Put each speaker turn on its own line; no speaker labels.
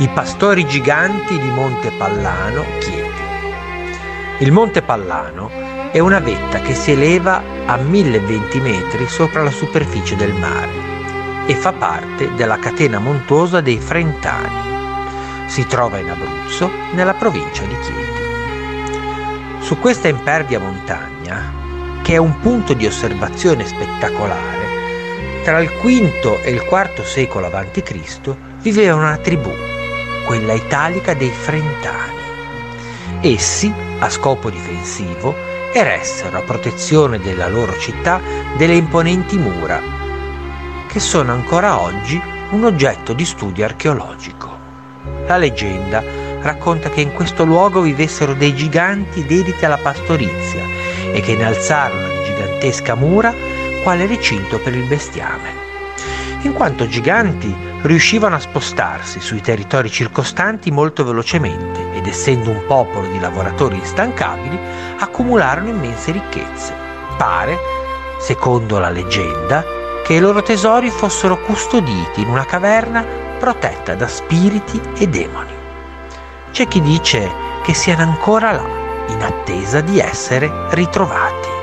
I pastori giganti di Monte Pallano Chieti. Il Monte Pallano è una vetta che si eleva a 1020 metri sopra la superficie del mare e fa parte della catena montuosa dei Frentani. Si trova in Abruzzo, nella provincia di Chieti. Su questa impervia montagna, che è un punto di osservazione spettacolare, tra il V e il IV secolo a.C. viveva una tribù, quella italica dei Frentani. Essi, a scopo difensivo, eressero a protezione della loro città delle imponenti mura, che sono ancora oggi un oggetto di studio archeologico. La leggenda racconta che in questo luogo vivessero dei giganti dediti alla pastorizia e che innalzarono di gigantesca mura quale recinto per il bestiame. In quanto giganti riuscivano a spostarsi sui territori circostanti molto velocemente ed essendo un popolo di lavoratori instancabili, accumularono immense ricchezze. Pare, secondo la leggenda, che i loro tesori fossero custoditi in una caverna protetta da spiriti e demoni. C'è chi dice che siano ancora là, in attesa di essere ritrovati.